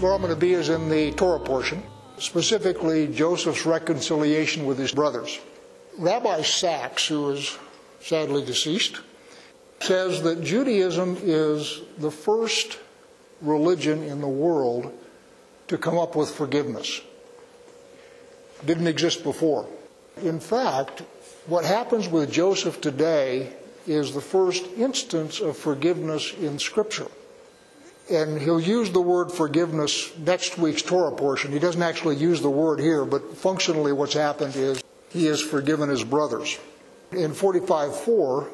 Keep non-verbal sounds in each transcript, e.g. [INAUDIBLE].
where I'm going to be is in the Torah portion, specifically Joseph's reconciliation with his brothers. Rabbi Sacks, who is sadly deceased, says that Judaism is the first religion in the world to come up with forgiveness. It Didn't exist before. In fact, what happens with Joseph today is the first instance of forgiveness in Scripture. And he'll use the word forgiveness next week's Torah portion. He doesn't actually use the word here, but functionally what's happened is he has forgiven his brothers. In 45:4,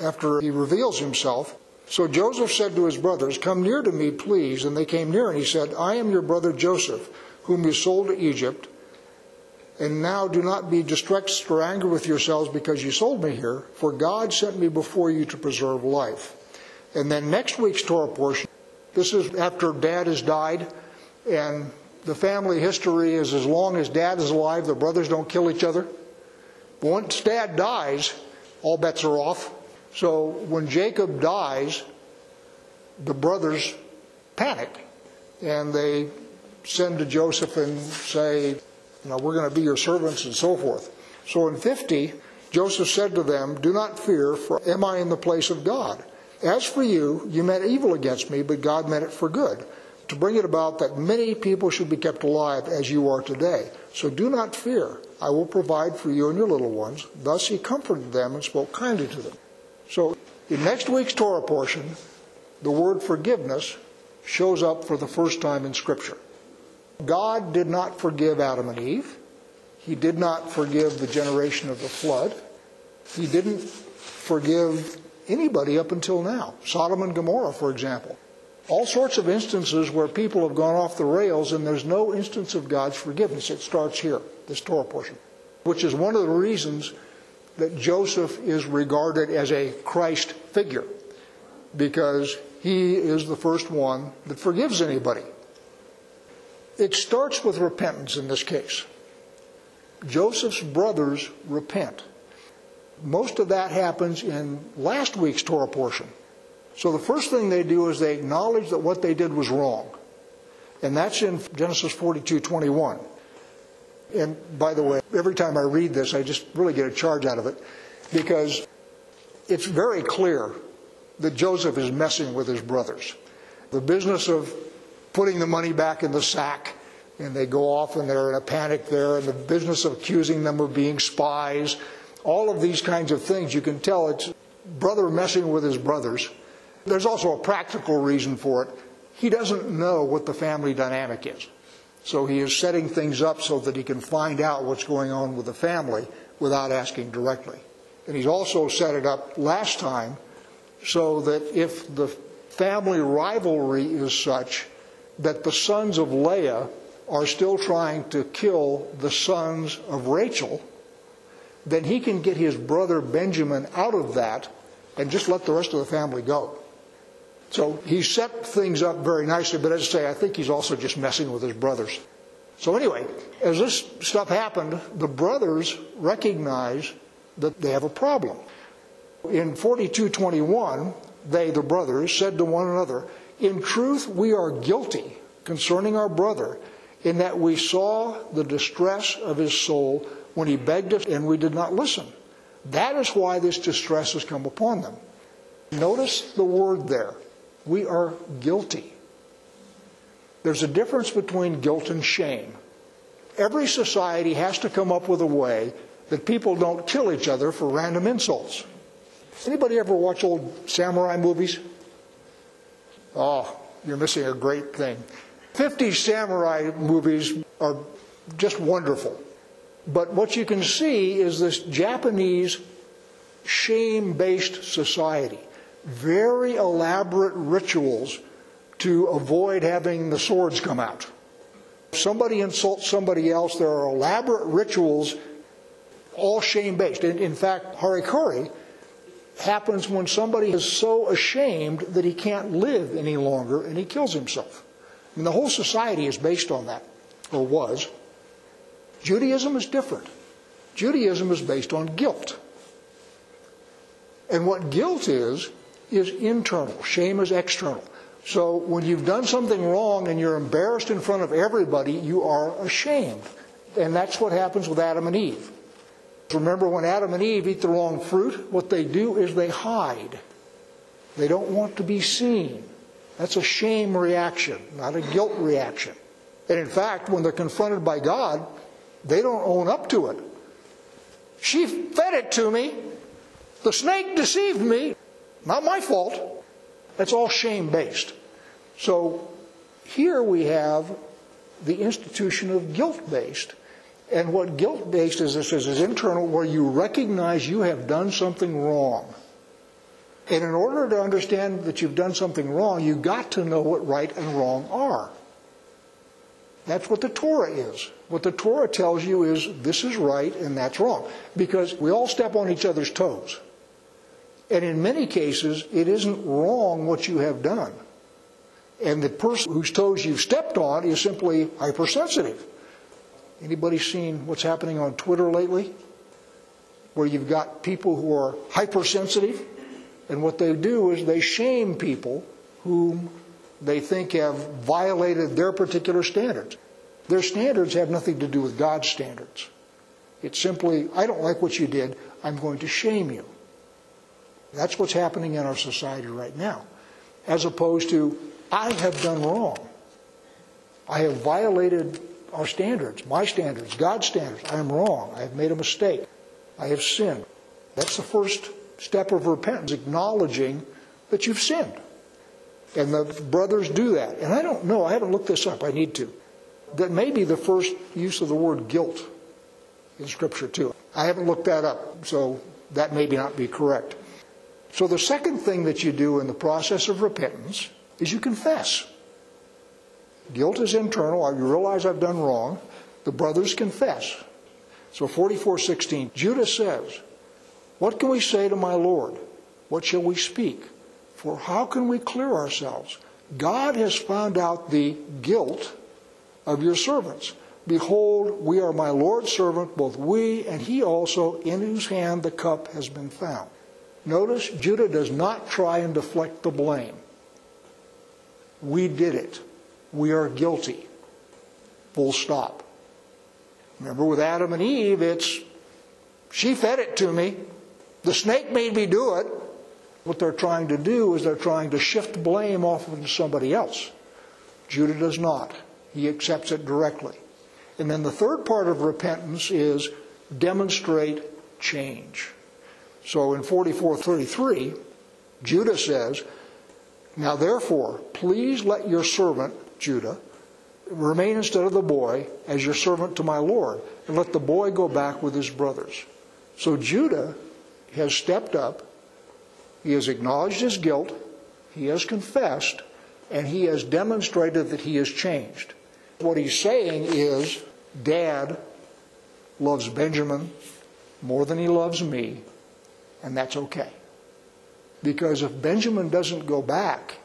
after he reveals himself, so Joseph said to his brothers, Come near to me, please. And they came near, and he said, I am your brother Joseph, whom you sold to Egypt. And now do not be distressed or angry with yourselves because you sold me here, for God sent me before you to preserve life. And then next week's Torah portion, this is after dad has died, and the family history is as long as dad is alive, the brothers don't kill each other. Once dad dies, all bets are off. So when Jacob dies, the brothers panic and they send to Joseph and say, you know, we're going to be your servants and so forth. So in 50, Joseph said to them, Do not fear, for am I in the place of God? As for you, you meant evil against me, but God meant it for good, to bring it about that many people should be kept alive as you are today. So do not fear. I will provide for you and your little ones. Thus he comforted them and spoke kindly to them. So, in next week's Torah portion, the word forgiveness shows up for the first time in Scripture. God did not forgive Adam and Eve. He did not forgive the generation of the flood. He didn't forgive anybody up until now. Sodom and Gomorrah, for example. All sorts of instances where people have gone off the rails and there's no instance of God's forgiveness. It starts here, this Torah portion, which is one of the reasons that Joseph is regarded as a Christ figure because he is the first one that forgives anybody. It starts with repentance in this case. Joseph's brothers repent. Most of that happens in last week's Torah portion. So the first thing they do is they acknowledge that what they did was wrong. And that's in Genesis 42 21. And by the way, every time I read this, I just really get a charge out of it because it's very clear that Joseph is messing with his brothers. The business of putting the money back in the sack, and they go off and they're in a panic there, and the business of accusing them of being spies, all of these kinds of things, you can tell it's brother messing with his brothers. There's also a practical reason for it. He doesn't know what the family dynamic is. So he is setting things up so that he can find out what's going on with the family without asking directly. And he's also set it up last time so that if the family rivalry is such that the sons of Leah are still trying to kill the sons of Rachel, then he can get his brother Benjamin out of that and just let the rest of the family go. So he set things up very nicely, but as I say, I think he's also just messing with his brothers. So anyway, as this stuff happened, the brothers recognize that they have a problem. In 4221, they, the brothers, said to one another, In truth, we are guilty concerning our brother, in that we saw the distress of his soul when he begged us and we did not listen. That is why this distress has come upon them. Notice the word there we are guilty. There's a difference between guilt and shame. Every society has to come up with a way that people don't kill each other for random insults. Anybody ever watch old samurai movies? Oh, you're missing a great thing. 50 samurai movies are just wonderful. But what you can see is this Japanese shame based society very elaborate rituals to avoid having the swords come out. If Somebody insults somebody else, there are elaborate rituals, all shame based. In, in fact, harikari happens when somebody is so ashamed that he can't live any longer and he kills himself. Mean, the whole society is based on that, or was. Judaism is different. Judaism is based on guilt. And what guilt is, is internal, shame is external. So when you've done something wrong and you're embarrassed in front of everybody, you are ashamed. And that's what happens with Adam and Eve. Remember when Adam and Eve eat the wrong fruit? What they do is they hide. They don't want to be seen. That's a shame reaction, not a guilt reaction. And in fact, when they're confronted by God, they don't own up to it. She fed it to me. The snake deceived me. Not my fault. That's all shame based. So here we have the institution of guilt based. And what guilt based is, this is, is internal, where you recognize you have done something wrong. And in order to understand that you've done something wrong, you've got to know what right and wrong are. That's what the Torah is. What the Torah tells you is this is right and that's wrong. Because we all step on each other's toes. And in many cases, it isn't wrong what you have done. And the person whose toes you've stepped on is simply hypersensitive. Anybody seen what's happening on Twitter lately? Where you've got people who are hypersensitive, and what they do is they shame people whom they think have violated their particular standards. Their standards have nothing to do with God's standards. It's simply, I don't like what you did, I'm going to shame you. That's what's happening in our society right now. As opposed to, I have done wrong. I have violated our standards, my standards, God's standards. I am wrong. I have made a mistake. I have sinned. That's the first step of repentance, acknowledging that you've sinned. And the brothers do that. And I don't know, I haven't looked this up, I need to. That may be the first use of the word guilt in Scripture, too. I haven't looked that up, so that may not be correct. So the second thing that you do in the process of repentance is you confess. Guilt is internal. I realize I've done wrong. The brothers confess. So 44:16, Judah says, "What can we say to my Lord? What shall we speak? For how can we clear ourselves? God has found out the guilt of your servants. Behold, we are my Lord's servant, both we and he also, in whose hand the cup has been found." Notice Judah does not try and deflect the blame. We did it. We are guilty. Full stop. Remember with Adam and Eve, it's she fed it to me. The snake made me do it. What they're trying to do is they're trying to shift blame off of somebody else. Judah does not. He accepts it directly. And then the third part of repentance is demonstrate change. So in 44:33, Judah says, "Now therefore, please let your servant Judah remain instead of the boy as your servant to my Lord, and let the boy go back with his brothers." So Judah has stepped up. He has acknowledged his guilt. He has confessed, and he has demonstrated that he has changed. What he's saying is, Dad loves Benjamin more than he loves me, and that's okay. Because if Benjamin doesn't go back,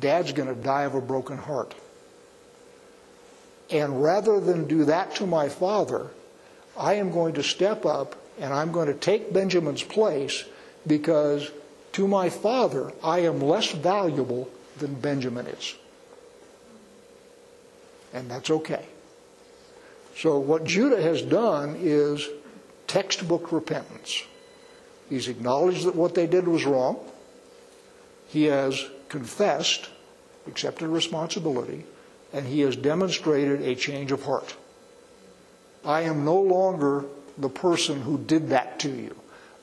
dad's going to die of a broken heart. And rather than do that to my father, I am going to step up and I'm going to take Benjamin's place because to my father, I am less valuable than Benjamin is. And that's okay. So, what Judah has done is textbook repentance. He's acknowledged that what they did was wrong. He has confessed, accepted responsibility, and he has demonstrated a change of heart. I am no longer the person who did that to you.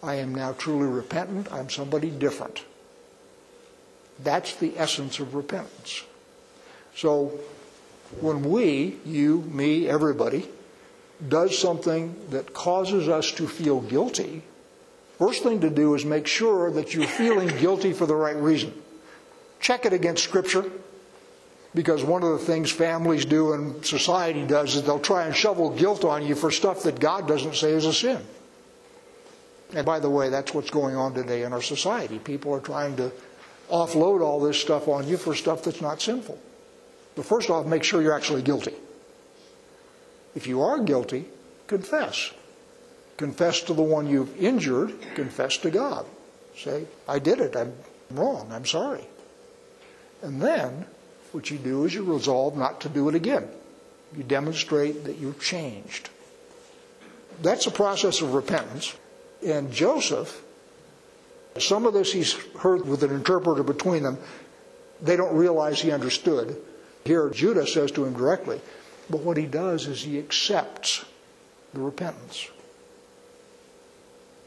I am now truly repentant. I'm somebody different. That's the essence of repentance. So when we, you, me, everybody, does something that causes us to feel guilty, First thing to do is make sure that you're feeling guilty for the right reason. Check it against Scripture, because one of the things families do and society does is they'll try and shovel guilt on you for stuff that God doesn't say is a sin. And by the way, that's what's going on today in our society. People are trying to offload all this stuff on you for stuff that's not sinful. But first off, make sure you're actually guilty. If you are guilty, confess. Confess to the one you've injured, confess to God. Say, I did it, I'm wrong, I'm sorry. And then what you do is you resolve not to do it again. You demonstrate that you've changed. That's a process of repentance. And Joseph, some of this he's heard with an interpreter between them. They don't realize he understood. Here, Judah says to him directly, but what he does is he accepts the repentance.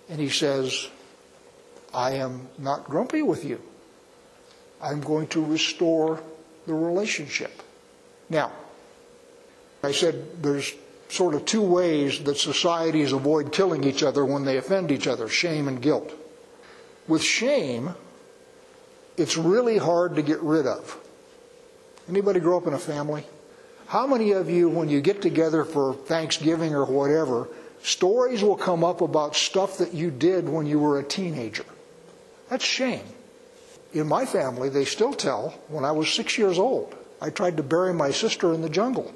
And he says, I am not grumpy with you. I'm going to restore the relationship. Now, I said there's sort of two ways that societies avoid killing each other when they offend each other shame and guilt. With shame, it's really hard to get rid of. Anybody grow up in a family? How many of you, when you get together for Thanksgiving or whatever, stories will come up about stuff that you did when you were a teenager? That's shame. In my family, they still tell when I was six years old, I tried to bury my sister in the jungle.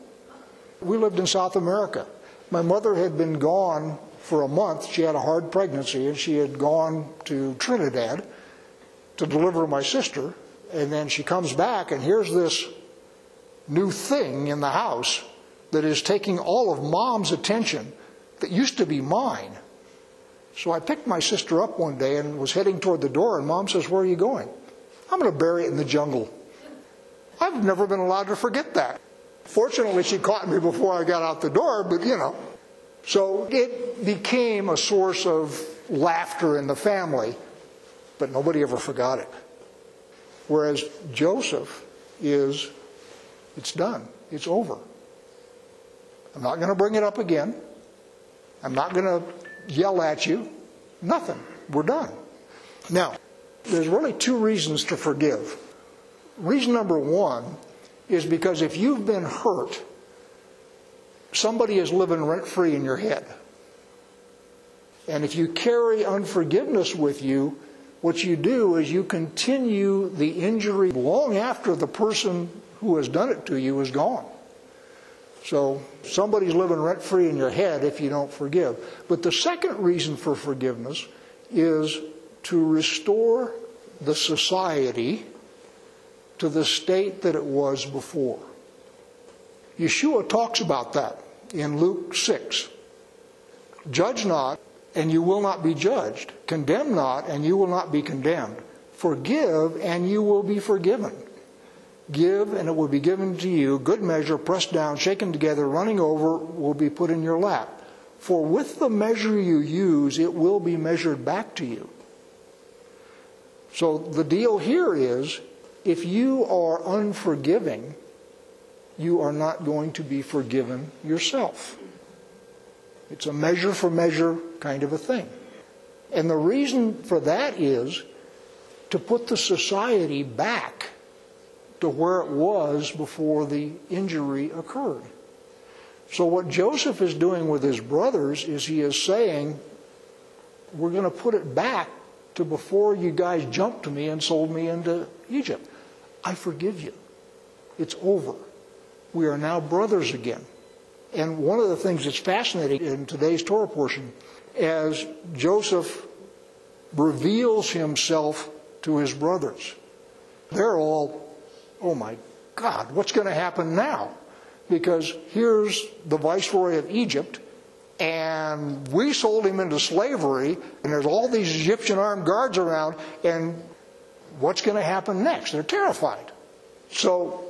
We lived in South America. My mother had been gone for a month. She had a hard pregnancy, and she had gone to Trinidad to deliver my sister. And then she comes back, and here's this new thing in the house that is taking all of mom's attention that used to be mine. So I picked my sister up one day and was heading toward the door, and mom says, Where are you going? I'm going to bury it in the jungle. I've never been allowed to forget that. Fortunately, she caught me before I got out the door, but you know. So it became a source of laughter in the family, but nobody ever forgot it. Whereas Joseph is it's done. It's over. I'm not going to bring it up again. I'm not going to yell at you. Nothing. We're done. Now, there's really two reasons to forgive. Reason number one is because if you've been hurt, somebody is living rent free in your head. And if you carry unforgiveness with you, what you do is you continue the injury long after the person who has done it to you is gone. So somebody's living rent free in your head if you don't forgive. But the second reason for forgiveness is to restore the society to the state that it was before. Yeshua talks about that in Luke 6. Judge not, and you will not be judged. Condemn not, and you will not be condemned. Forgive, and you will be forgiven. Give, and it will be given to you. Good measure, pressed down, shaken together, running over, will be put in your lap. For with the measure you use, it will be measured back to you. So the deal here is if you are unforgiving, you are not going to be forgiven yourself. It's a measure for measure kind of a thing. And the reason for that is to put the society back to where it was before the injury occurred. So, what Joseph is doing with his brothers is he is saying, We're going to put it back to before you guys jumped to me and sold me into Egypt. I forgive you. It's over. We are now brothers again. And one of the things that's fascinating in today's Torah portion, as Joseph reveals himself to his brothers, they're all oh my God, what's going to happen now? Because here's the viceroy of Egypt, and we sold him into slavery, and there's all these Egyptian armed guards around, and what's going to happen next? They're terrified. So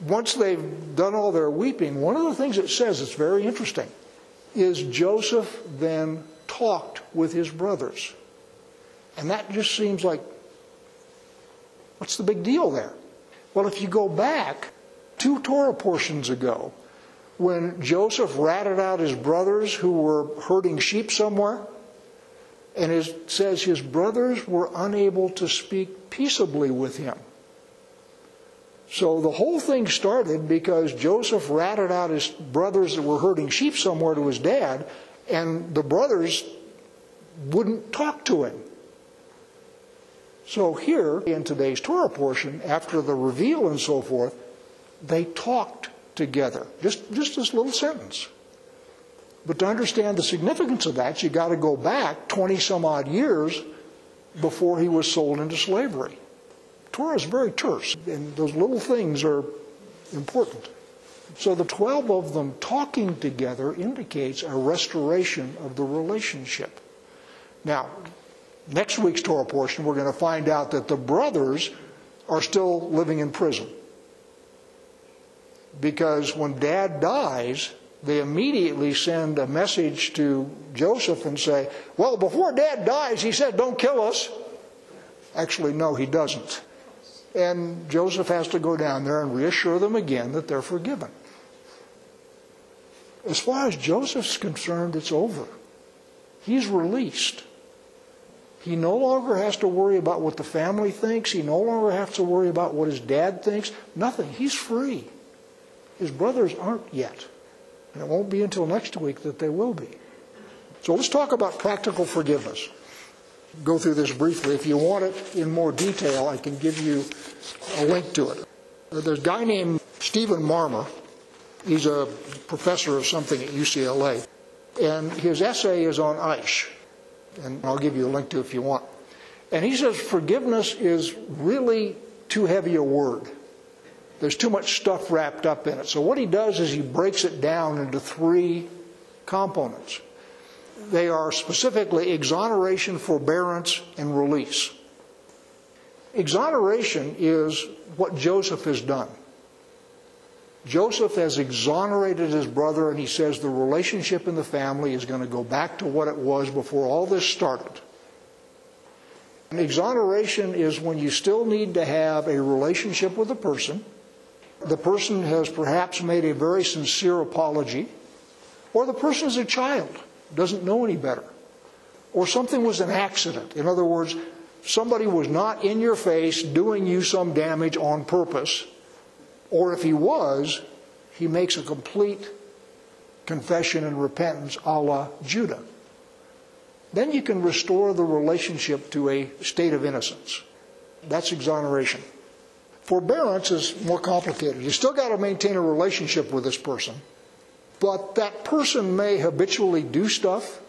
once they've done all their weeping, one of the things it says that's very interesting is Joseph then talked with his brothers. And that just seems like, what's the big deal there? Well, if you go back two Torah portions ago, when Joseph ratted out his brothers who were herding sheep somewhere, and it says his brothers were unable to speak peaceably with him. So the whole thing started because Joseph ratted out his brothers that were herding sheep somewhere to his dad, and the brothers wouldn't talk to him. So here in today's Torah portion, after the reveal and so forth, they talked together. Just, just this little sentence. But to understand the significance of that, you got to go back 20 some odd years before he was sold into slavery Torah is very terse, and those little things are important. So the 12 of them talking together indicates a restoration of the relationship. Now, next week's Torah portion, we're going to find out that the brothers are still living in prison. Because when dad dies, they immediately send a message to Joseph and say, Well, before dad dies, he said, Don't kill us. Actually, no, he doesn't. And Joseph has to go down there and reassure them again that they're forgiven. As far as Joseph's concerned, it's over. He's released. He no longer has to worry about what the family thinks. He no longer has to worry about what his dad thinks. Nothing. He's free. His brothers aren't yet. And it won't be until next week that they will be. So let's talk about practical forgiveness. Go through this briefly. If you want it in more detail, I can give you a link to it. There's a guy named Stephen Marmer. He's a professor of something at UCLA. And his essay is on Aish. And I'll give you a link to it if you want. And he says forgiveness is really too heavy a word. There's too much stuff wrapped up in it. So what he does is he breaks it down into three components. They are specifically exoneration, forbearance, and release. Exoneration is what Joseph has done. Joseph has exonerated his brother, and he says the relationship in the family is going to go back to what it was before all this started. And exoneration is when you still need to have a relationship with a person. The person has perhaps made a very sincere apology, or the person is a child, doesn't know any better, or something was an accident. In other words, somebody was not in your face doing you some damage on purpose or if he was, he makes a complete confession and repentance a la Judah. Then you can restore the relationship to a state of innocence. That's exoneration. Forbearance is more complicated. You still got to maintain a relationship with this person, but that person may habitually do stuff,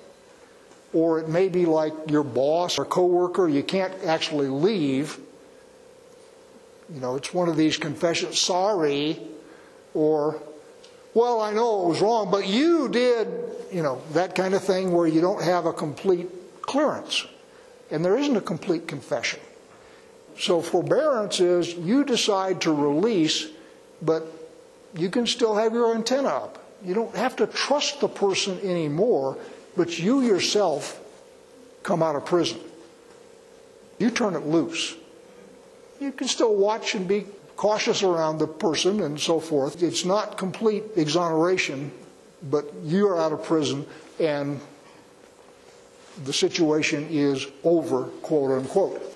or it may be like your boss or coworker. You can't actually leave you know, it's one of these confessions, sorry, or, well, I know it was wrong, but you did, you know, that kind of thing where you don't have a complete clearance. And there isn't a complete confession. So forbearance is you decide to release, but you can still have your antenna up. You don't have to trust the person anymore, but you yourself come out of prison. You turn it loose you can still watch and be cautious around the person and so forth. It's not complete exoneration, but you are out of prison and the situation is over, quote unquote.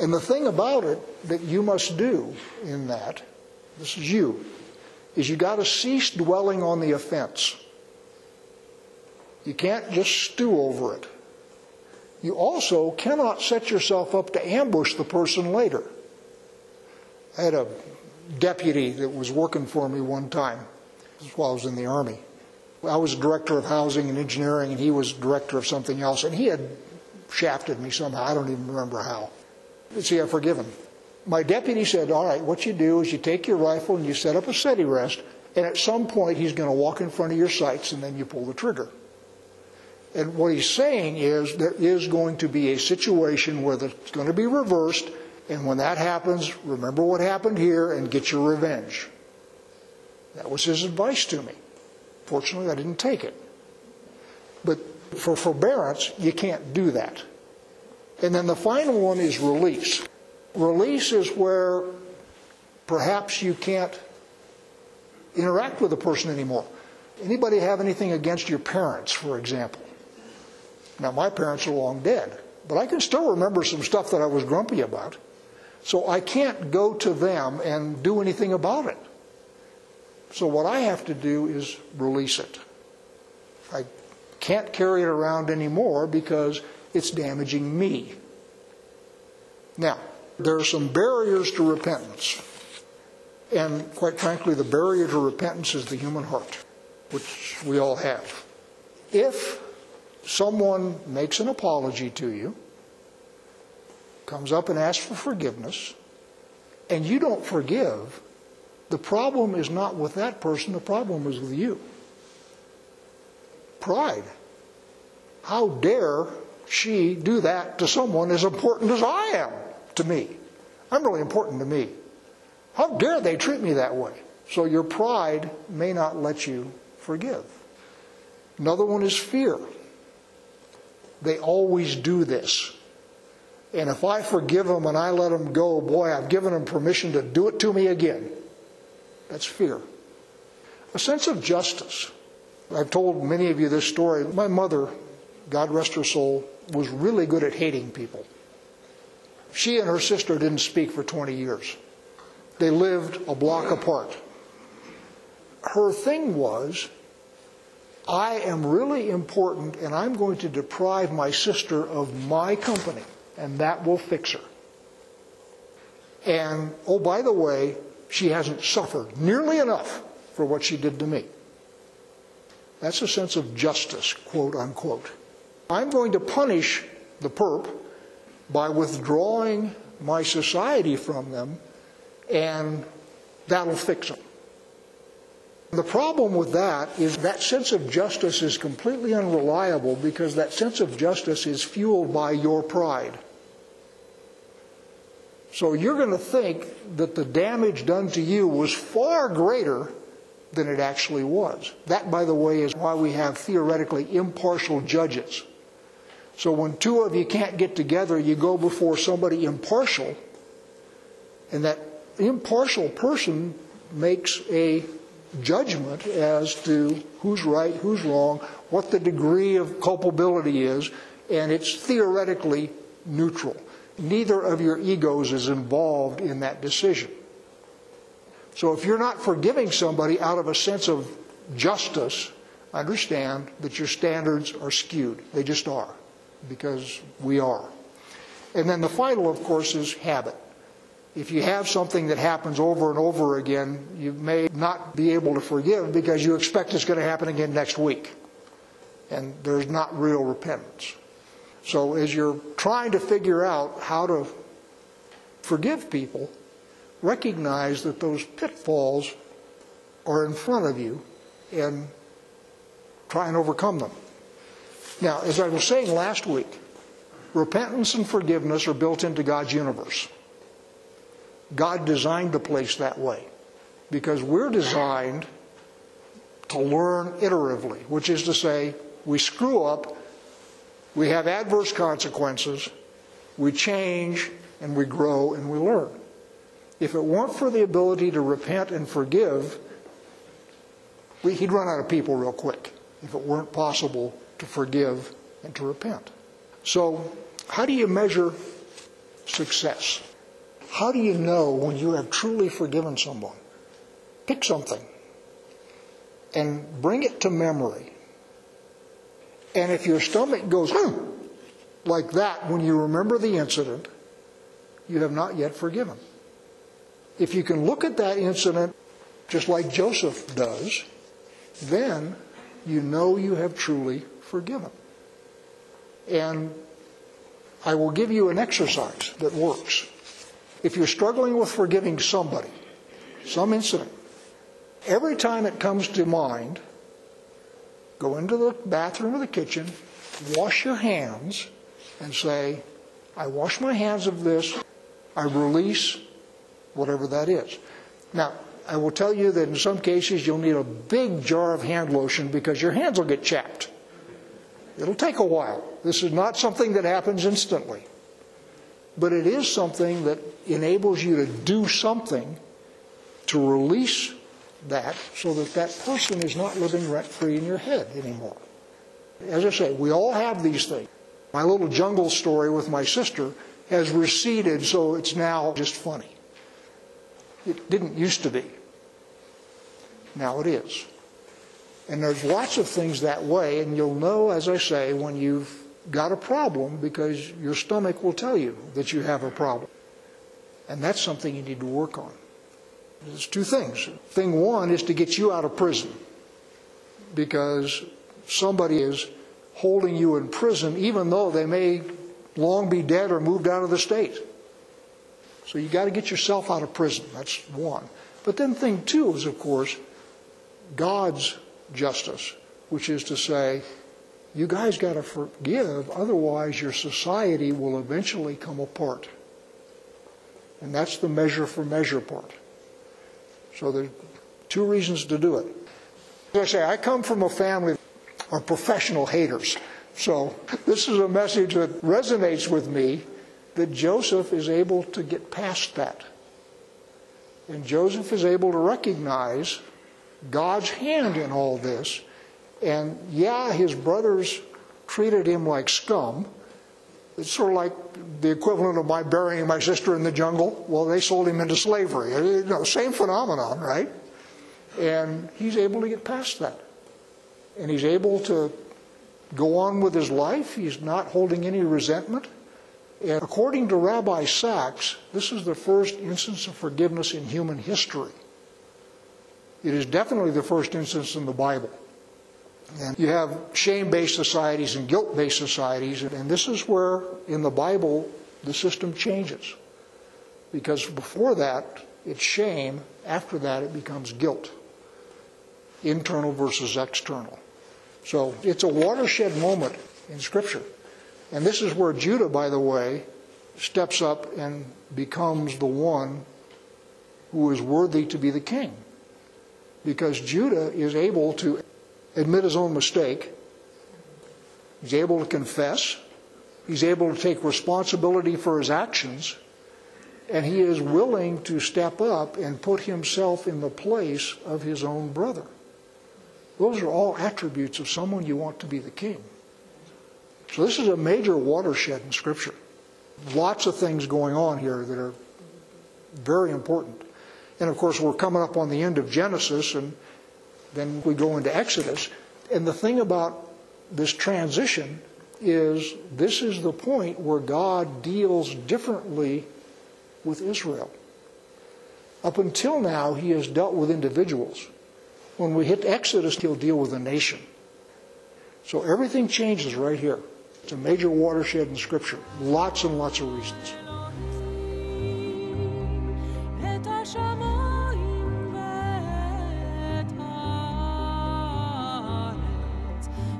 And the thing about it that you must do in that, this is you, is you got to cease dwelling on the offense. You can't just stew over it you also cannot set yourself up to ambush the person later. I had a deputy that was working for me one time while I was in the Army. I was director of housing and engineering, and he was director of something else, and he had shafted me somehow. I don't even remember how. See, I forgive him. My deputy said, All right, what you do is you take your rifle and you set up a steady rest, and at some point he's going to walk in front of your sights, and then you pull the trigger. And what he's saying is there is going to be a situation where it's going to be reversed, and when that happens, remember what happened here and get your revenge. That was his advice to me. Fortunately, I didn't take it. But for forbearance, you can't do that. And then the final one is release. Release is where perhaps you can't interact with the person anymore. Anybody have anything against your parents, for example? Now, my parents are long dead, but I can still remember some stuff that I was grumpy about. So I can't go to them and do anything about it. So what I have to do is release it. I can't carry it around anymore because it's damaging me. Now, there are some barriers to repentance. And quite frankly, the barrier to repentance is the human heart, which we all have. If someone makes an apology to you comes up and asks for forgiveness, and you don't forgive, the problem is not with that person, the problem is with you. Pride. How dare she do that to someone as important as I am to me? I'm really important to me. How dare they treat me that way? So your pride may not let you forgive. Another one is fear. They always do this. And if I forgive them and I let them go, boy, I've given them permission to do it to me again. That's fear. A sense of justice. I've told many of you this story. My mother, God rest her soul, was really good at hating people. She and her sister didn't speak for 20 years. They lived a block apart. Her thing was, I am really important and I'm going to deprive my sister of my company, and that will fix her. And, oh, by the way, she hasn't suffered nearly enough for what she did to me. That's a sense of justice, quote unquote. I'm going to punish the perp by withdrawing my society from them, and that'll fix them. The problem with that is that sense of justice is completely unreliable because that sense of justice is fueled by your pride. So you're going to think that the damage done to you was far greater than it actually was. That, by the way, is why we have theoretically impartial judges. So when two of you can't get together, you go before somebody impartial, and that impartial person makes a judgment as to who's right, who's wrong, what the degree of culpability is, and it's theoretically neutral. Neither of your egos is involved in that decision. So if you're not forgiving somebody out of a sense of justice, understand that your standards are skewed. They just are, because we are. And then the final, of course, is habit. If you have something that happens over and over again, you may not be able to forgive because you expect it's going to happen again next week. And there's not real repentance. So as you're trying to figure out how to forgive people, recognize that those pitfalls are in front of you and try and overcome them. Now, as I was saying last week, repentance and forgiveness are built into God's universe. God designed the place that way because we're designed to learn iteratively, which is to say, we screw up, we have adverse consequences, we change, and we grow and we learn. If it weren't for the ability to repent and forgive, we, he'd run out of people real quick if it weren't possible to forgive and to repent. So, how do you measure success? How do you know when you have truly forgiven someone? Pick something and bring it to memory. And if your stomach goes hmm, like that when you remember the incident, you have not yet forgiven. If you can look at that incident just like Joseph does, then you know you have truly forgiven. And I will give you an exercise that works. If you're struggling with forgiving somebody, some incident, every time it comes to mind, go into the bathroom or the kitchen, wash your hands, and say, I wash my hands of this, I release whatever that is. Now, I will tell you that in some cases you'll need a big jar of hand lotion because your hands will get chapped. It'll take a while. This is not something that happens instantly but it is something that enables you to do something to release that so that that person is not living rent free in your head anymore. As I say, we all have these things. My little jungle story with my sister has receded, so it's now just funny. It didn't used to be. Now it is. And there's lots of things that way, and you'll know, as I say, when you've got a problem because your stomach will tell you that you have a problem. And that's something you need to work on. There's two things. Thing one is to get you out of prison because somebody is holding you in prison even though they may long be dead or moved out of the state. So you got to get yourself out of prison. That's one. But then thing two is, of course, God's justice, which is to say, you guys got to forgive, otherwise your society will eventually come apart. And that's the measure for measure part. So there's two reasons to do it. As I say, I come from a family of professional haters. So [LAUGHS] this is a message that resonates with me that Joseph is able to get past that. And Joseph is able to recognize God's hand in all this. And yeah, his brothers treated him like scum. It's sort of like the equivalent of my burying my sister in the jungle. Well, they sold him into slavery. Uh, you know, same phenomenon, right? And he's able to get past that. And he's able to go on with his life. He's not holding any resentment. And according to Rabbi Sacks, this is the first instance of forgiveness in human history. It is definitely the first instance in the Bible. And you have shame based societies and guilt based societies, and this is where in the Bible the system changes. Because before that, it's shame, after that, it becomes guilt internal versus external. So it's a watershed moment in Scripture. And this is where Judah, by the way, steps up and becomes the one who is worthy to be the king. Because Judah is able to admit his own mistake, he's able to confess, he's able to take responsibility for his actions, and he is willing to step up and put himself in the place of his own brother. Those are all attributes of someone you want to be the king. So this is a major watershed in Scripture. Lots of things going on here that are very important. And of course, we're coming up on the end of Genesis, and then we go into Exodus. And the thing about this transition is this is the point where God deals differently with Israel. Up until now, he has dealt with individuals. When we hit Exodus, he'll deal with a nation. So everything changes right here. It's a major watershed in Scripture. Lots and lots of reasons.